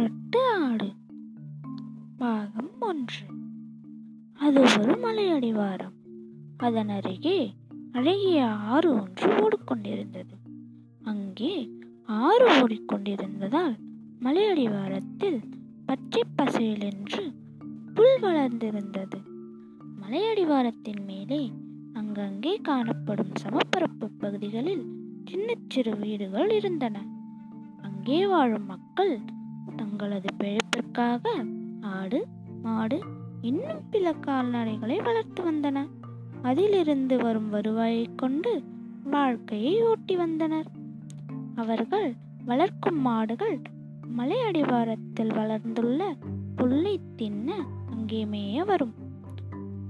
முரட்டு ஆடு. பாகம் ஒன்று. அது ஒரு மலையடிவாரம். அதன் அருகே அழகிய ஆறு ஒன்று ஓடிக்கொண்டிருந்தது. அங்கே ஆறு ஓடிக்கொண்டிருந்ததால் மலையடிவாரத்தில் பச்சை பசேல் என்று புல் வளர்ந்திருந்தது. மலையடிவாரத்தின் மேலே அங்கங்கே காணப்படும் சமப்பரப்பு பகுதிகளில் சின்ன சிறு வீடுகள் இருந்தன. அங்கே வாழும் மக்கள் தங்களது பிழைப்பிற்காக ஆடு மாடு இன்னும் பிற கால்நடைகளை வளர்த்து வந்தன. அதிலிருந்து வரும் வருவாயைக் கொண்டு வாழ்க்கையை ஓட்டி வந்தனர். அவர்கள் வளர்க்கும் மாடுகள் மலை அடிவாரத்தில் வளர்ந்துள்ள புல்லை தின்ன அங்கே மேய வரும்.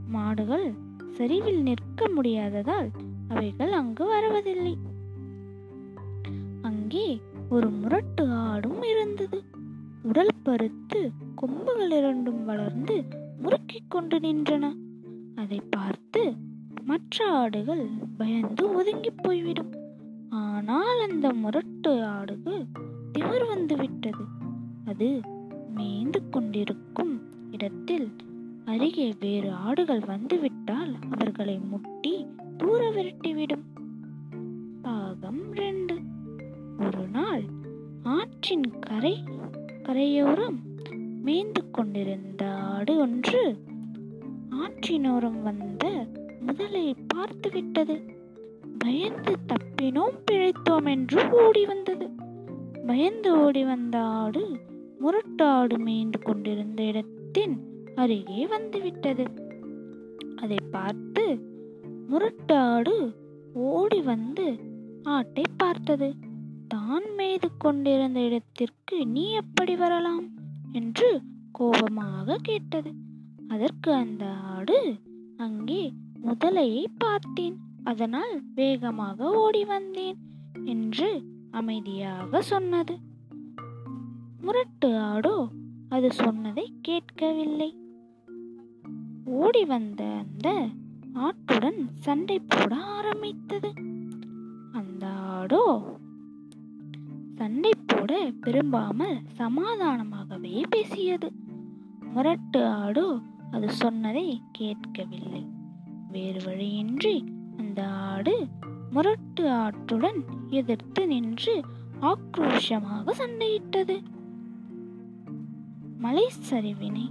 மாடுகள் சரிவில் நிற்க முடியாததால் அவைகள் அங்கு வருவதில்லை. அங்கே ஒரு முரட்டு ஆடும் இருந்தது. உடல் பருத்து கொம்புகள் இரண்டும் வளர்ந்து முறுக்கிக் கொண்டு நின்றன. அதை பார்த்து மற்ற ஆடுகள் பயந்து ஒதுங்கி போய்விடும். ஆனால் அந்த முரட்டு ஆடுகள் திமிர் வந்து விட்டது. அது மேய்ந்து கொண்டிருக்கும் இடத்தில் அருகே வேறு ஆடுகள் வந்துவிட்டால் அவர்களை முட்டி தூர விரட்டிவிடும். பாகம் ரெண்டு. ஒரு நாள் ஆற்றின் கரை கரையோரம் மேய்ந்து கொண்டிருந்த ஆடு ஒன்று ஆற்றினோரம் வந்த முதலை பார்த்து விட்டது பயந்து தப்பினோம் பிழைத்தோம் என்று ஓடி வந்தது. பயந்து ஓடி வந்த ஆடு முரட்டாடு ஆடு மேய்ந்து கொண்டிருந்த இடத்தின் அருகே வந்துவிட்டது. அதை பார்த்து முரட்டாடு ஓடி வந்து ஆட்டை பார்த்தது. தான் மேய்து கொண்டிருந்த இடத்திற்கு நீ எப்படி வரலாம்? என்று கோபமாக கேட்டது. அதற்கு அந்த ஆடு அங்கே முதலையை பார்த்தேன். அதனால் வேகமாக ஓடி வந்தேன் என்று அமைதியாக சொன்னது. முரட்டு ஆடோ அது சொன்னதை கேட்கவில்லை. ஓடி வந்த அந்த ஆட்டுடன் சண்டை போட ஆரம்பித்தது. அந்த ஆடோ சண்டை போட விரும்பாமல் சமாதானமாகவே பேசியது. முரட்டு ஆடோ அது சொன்னதை கேட்கவில்லை. வேறு வழியின்றி அந்த ஆடு முரட்டு ஆட்டுடன் எதிர்த்து நின்று ஆக்ரோஷமாக சண்டையிட்டது. மலை சரிவினை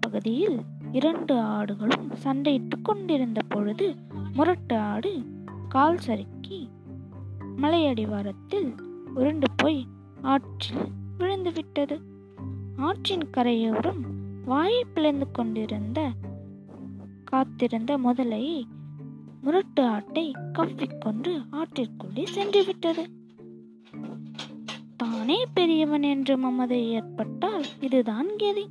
பகுதியில் இரண்டு ஆடுகளும் சண்டையிட்டுக் கொண்டிருந்த பொழுது முரட்டு ஆடு கால் சறுக்கி மலையடிவாரத்தில் உருண்டு போய் ஆற்றில் விழுந்து விட்டது. ஆற்றின் கரையோரம் வாயை பிளந்து கொண்டிருந்த காத்திருந்த முதலை முரட்டு ஆட்டை கவ்விக்கொண்டு ஆற்றிற்குள்ளே சென்று விட்டது. தானே பெரியவன் என்று மமதை ஏற்பட்டால் இதுதான் கதி.